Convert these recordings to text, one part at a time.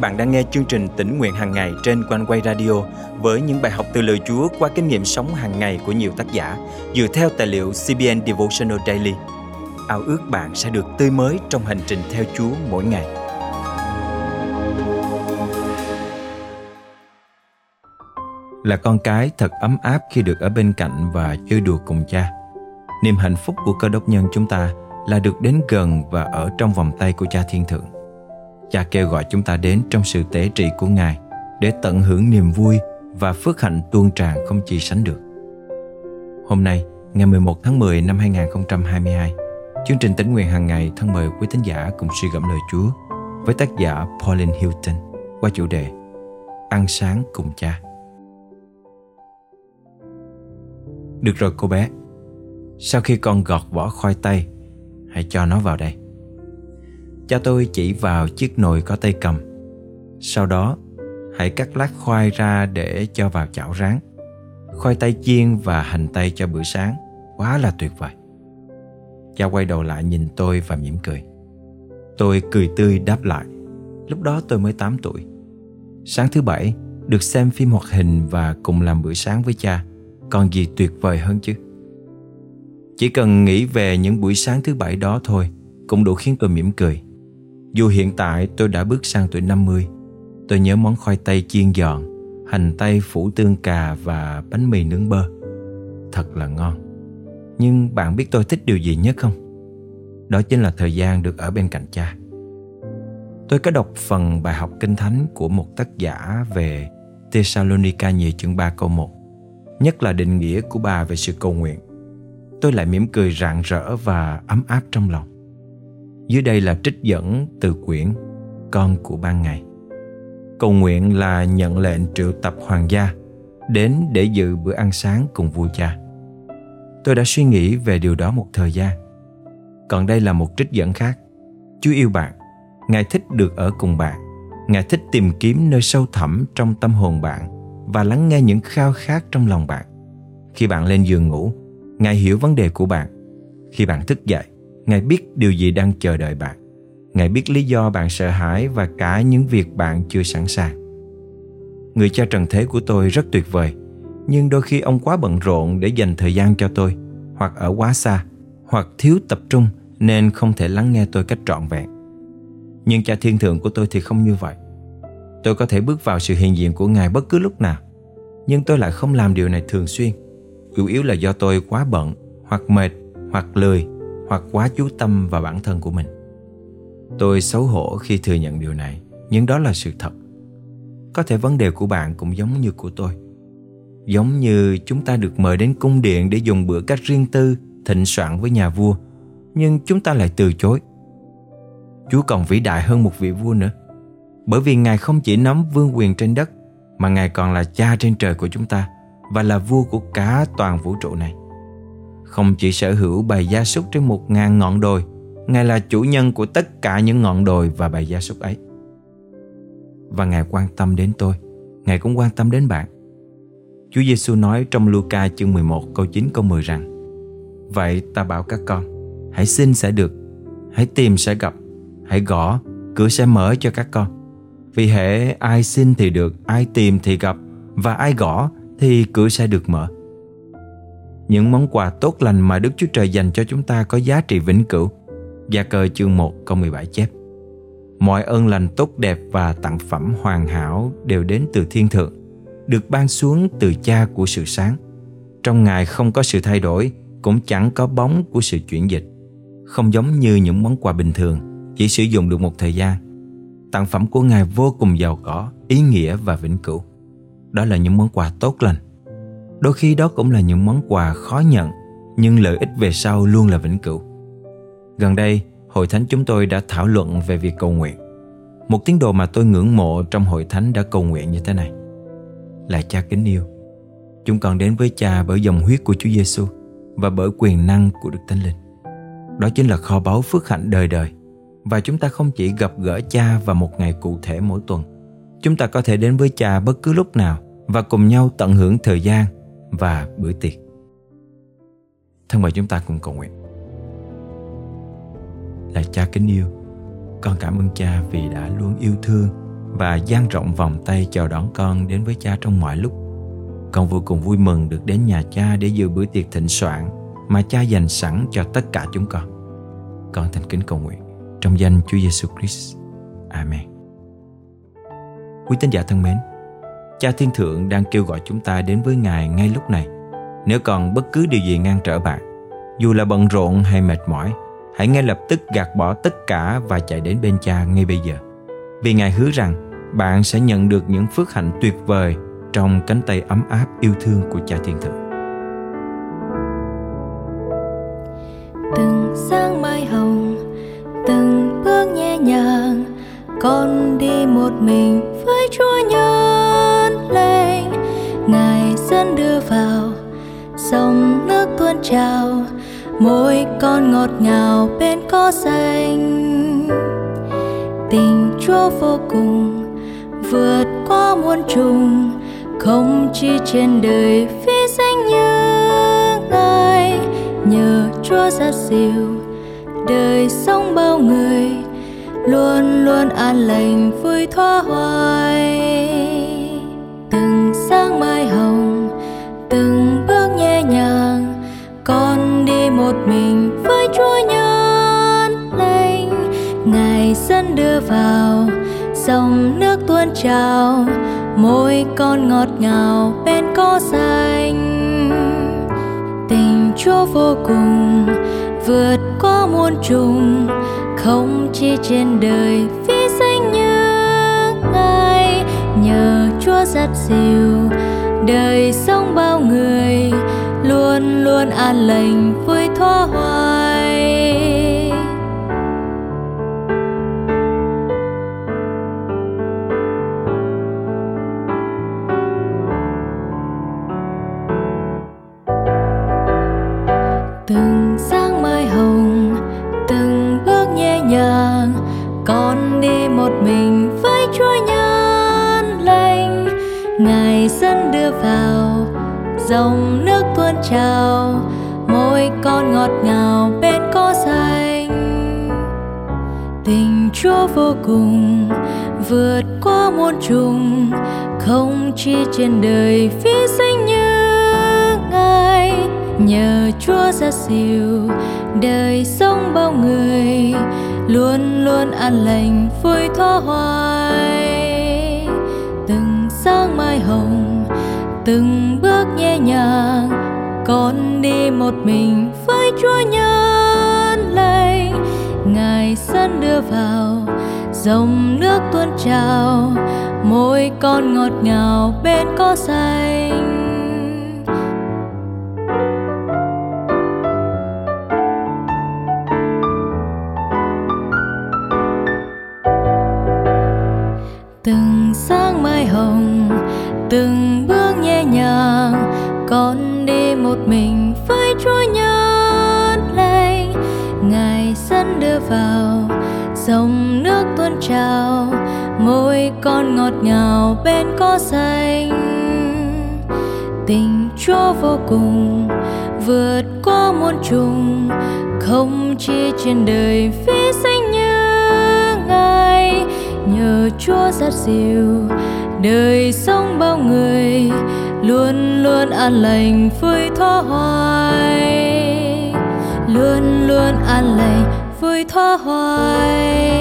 bạn đang nghe chương trình tỉnh nguyện hàng ngày trên quanh quay radio với những bài học từ lời Chúa qua kinh nghiệm sống hàng ngày của nhiều tác giả dựa theo tài liệu CBN Devotional Daily. Ao ước bạn sẽ được tươi mới trong hành trình theo Chúa mỗi ngày. Là con cái thật ấm áp khi được ở bên cạnh và chơi đùa cùng cha. Niềm hạnh phúc của cơ đốc nhân chúng ta là được đến gần và ở trong vòng tay của cha thiên thượng Cha kêu gọi chúng ta đến trong sự tế trị của Ngài để tận hưởng niềm vui và phước hạnh tuôn tràn không chi sánh được. Hôm nay, ngày 11 tháng 10 năm 2022, chương trình tính nguyện hàng ngày thân mời quý tín giả cùng suy gẫm lời Chúa với tác giả Pauline Hilton qua chủ đề Ăn sáng cùng cha. Được rồi cô bé, sau khi con gọt vỏ khoai tây, hãy cho nó vào đây. Cha tôi chỉ vào chiếc nồi có tay cầm. Sau đó, hãy cắt lát khoai ra để cho vào chảo rán. Khoai tây chiên và hành tây cho bữa sáng. Quá là tuyệt vời. Cha quay đầu lại nhìn tôi và mỉm cười. Tôi cười tươi đáp lại. Lúc đó tôi mới 8 tuổi. Sáng thứ bảy, Được xem phim hoạt hình và cùng làm bữa sáng với cha. Còn gì tuyệt vời hơn chứ? Chỉ cần nghĩ về những buổi sáng thứ bảy đó thôi, Cũng đủ khiến tôi mỉm cười dù hiện tại tôi đã bước sang tuổi 50 Tôi nhớ món khoai tây chiên giòn, Hành tây phủ tương cà và bánh mì nướng bơ. Thật là ngon. Nhưng bạn biết tôi thích điều gì nhất không? Đó chính là thời gian được ở bên cạnh cha. Tôi có đọc phần bài học kinh thánh của một tác giả về Thessalonica nhiều chương 3 câu 1 Nhất là định nghĩa của bà về sự cầu nguyện. Tôi lại mỉm cười rạng rỡ và ấm áp trong lòng dưới đây là trích dẫn từ quyển Con của ban ngày. Cầu nguyện là nhận lệnh triệu tập hoàng gia đến để dự bữa ăn sáng cùng vua cha. Tôi đã suy nghĩ về điều đó một thời gian. Còn đây là một trích dẫn khác. Chúa yêu bạn, Ngài thích được ở cùng bạn. Ngài thích tìm kiếm nơi sâu thẳm trong tâm hồn bạn và lắng nghe những khao khát trong lòng bạn. Khi bạn lên giường ngủ, Ngài hiểu vấn đề của bạn. Khi bạn thức dậy, Ngài biết điều gì đang chờ đợi bạn. Ngài biết lý do bạn sợ hãi và cả những việc bạn chưa sẵn sàng. Người cha trần thế của tôi rất tuyệt vời, nhưng đôi khi ông quá bận rộn để dành thời gian cho tôi, hoặc ở quá xa, hoặc thiếu tập trung nên không thể lắng nghe tôi cách trọn vẹn. Nhưng cha thiên thượng của tôi thì không như vậy. Tôi có thể bước vào sự hiện diện của Ngài bất cứ lúc nào, nhưng tôi lại không làm điều này thường xuyên. Chủ yếu là do tôi quá bận, hoặc mệt, hoặc lười hoặc quá chú tâm vào bản thân của mình. Tôi xấu hổ khi thừa nhận điều này, nhưng đó là sự thật. Có thể vấn đề của bạn cũng giống như của tôi. Giống như chúng ta được mời đến cung điện để dùng bữa cách riêng tư, thịnh soạn với nhà vua, nhưng chúng ta lại từ chối. Chúa còn vĩ đại hơn một vị vua nữa, bởi vì ngài không chỉ nắm vương quyền trên đất, mà ngài còn là cha trên trời của chúng ta và là vua của cả toàn vũ trụ này không chỉ sở hữu bầy gia súc trên một ngàn ngọn đồi, Ngài là chủ nhân của tất cả những ngọn đồi và bầy gia súc ấy. Và Ngài quan tâm đến tôi, Ngài cũng quan tâm đến bạn. Chúa Giêsu nói trong Luca chương 11 câu 9 câu 10 rằng, Vậy ta bảo các con, Hãy xin sẽ được, Hãy tìm sẽ gặp, Hãy gõ, Cửa sẽ mở cho các con. Vì hệ ai xin thì được, Ai tìm thì gặp, Và ai gõ thì cửa sẽ được mở những món quà tốt lành mà Đức Chúa Trời dành cho chúng ta có giá trị vĩnh cửu. Gia cơ chương 1 câu 17 chép. Mọi ơn lành tốt đẹp và tặng phẩm hoàn hảo đều đến từ thiên thượng, được ban xuống từ cha của sự sáng. Trong Ngài không có sự thay đổi, cũng chẳng có bóng của sự chuyển dịch. Không giống như những món quà bình thường, chỉ sử dụng được một thời gian. Tặng phẩm của Ngài vô cùng giàu có, ý nghĩa và vĩnh cửu. Đó là những món quà tốt lành Đôi khi đó cũng là những món quà khó nhận Nhưng lợi ích về sau luôn là vĩnh cửu Gần đây, Hội Thánh chúng tôi đã thảo luận về việc cầu nguyện Một tín đồ mà tôi ngưỡng mộ trong Hội Thánh đã cầu nguyện như thế này Là cha kính yêu Chúng con đến với cha bởi dòng huyết của Chúa Giêsu và bởi quyền năng của Đức Thánh Linh. Đó chính là kho báu phước hạnh đời đời. Và chúng ta không chỉ gặp gỡ cha vào một ngày cụ thể mỗi tuần. Chúng ta có thể đến với cha bất cứ lúc nào và cùng nhau tận hưởng thời gian và bữa tiệc. Thân mời chúng ta cùng cầu nguyện. Là cha kính yêu, con cảm ơn cha vì đã luôn yêu thương và dang rộng vòng tay chào đón con đến với cha trong mọi lúc. Con vô cùng vui mừng được đến nhà cha để dự bữa tiệc thịnh soạn mà cha dành sẵn cho tất cả chúng con. Con thành kính cầu nguyện trong danh Chúa Giêsu Christ. Amen. Quý tín giả thân mến, Cha Thiên Thượng đang kêu gọi chúng ta đến với Ngài ngay lúc này. Nếu còn bất cứ điều gì ngăn trở bạn, dù là bận rộn hay mệt mỏi, hãy ngay lập tức gạt bỏ tất cả và chạy đến bên Cha ngay bây giờ. Vì Ngài hứa rằng bạn sẽ nhận được những phước hạnh tuyệt vời trong cánh tay ấm áp yêu thương của Cha Thiên Thượng. Từng sáng mai hồng, từng bước nhẹ nhàng, con đi một mình với Chúa nhớ dẫn đưa vào dòng nước tuôn trào, môi con ngọt ngào bên có xanh. Tình Chúa vô cùng vượt qua muôn trùng không chỉ trên đời phi danh như ngài nhờ chúa ra dịu đời sống bao người luôn luôn an lành vui thoa hoài một mình với chúa nhân lành. Ngài dẫn đưa vào dòng nước tuôn trào, môi con ngọt ngào bên có xanh tình chúa vô cùng, vượt qua muôn trùng, không chỉ trên đời vì danh như ngài. Nhờ chúa giặt dịu đời sống bao người luôn luôn an lành vui thoa hoài. Từng sáng mai hồng, từng bước nhẹ nhàng con đi một mình với chúa nhân lành. Ngài dẫn đưa vào dòng nước tuôn trào, môi con ngọt ngào bên có xanh. Tình chúa vô cùng, vượt qua muôn trùng, không chi trên đời phi danh như ngài. Nhờ chúa ra dịu đời sống bao người, luôn luôn an lành, vui thoa hoài. Từng sáng mai hồng, từng bước nhẹ nhàng. Con đi một mình với chúa nhân lành. Ngài dẫn đưa vào, dòng nước tuôn trào. Môi con ngọt ngào, bên có xanh. Mình với chúa nhân lành. Ngài dẫn đưa vào dòng nước tuôn trào, môi con ngọt ngào bên có xanh tình chúa vô cùng, vượt qua muôn trùng, không chỉ trên đời phí danh như ngài. Nhờ chúa rất dịu đời sống bao người luôn luôn an lành vui thoa hoài luôn luôn an lành vui thoa hoài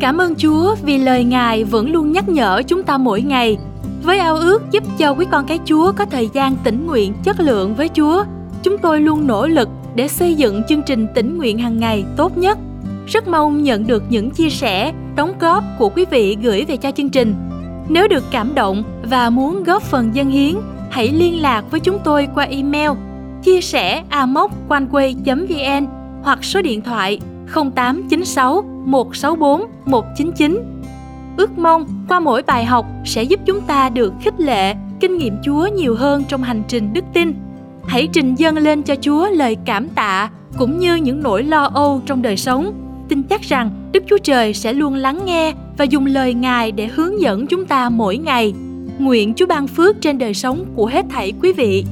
Cảm ơn Chúa vì lời Ngài vẫn luôn nhắc nhở chúng ta mỗi ngày. Với ao ước giúp cho quý con cái Chúa có thời gian tĩnh nguyện chất lượng với Chúa, chúng tôi luôn nỗ lực để xây dựng chương trình tĩnh nguyện hàng ngày tốt nhất. Rất mong nhận được những chia sẻ, đóng góp của quý vị gửi về cho chương trình. Nếu được cảm động và muốn góp phần dân hiến, hãy liên lạc với chúng tôi qua email chia sẻ amoconeway.vn hoặc số điện thoại 0896 164 199. Ước mong qua mỗi bài học sẽ giúp chúng ta được khích lệ, kinh nghiệm Chúa nhiều hơn trong hành trình đức tin. Hãy trình dâng lên cho Chúa lời cảm tạ cũng như những nỗi lo âu trong đời sống. Tin chắc rằng Đức Chúa Trời sẽ luôn lắng nghe và dùng lời Ngài để hướng dẫn chúng ta mỗi ngày. Nguyện Chúa ban phước trên đời sống của hết thảy quý vị.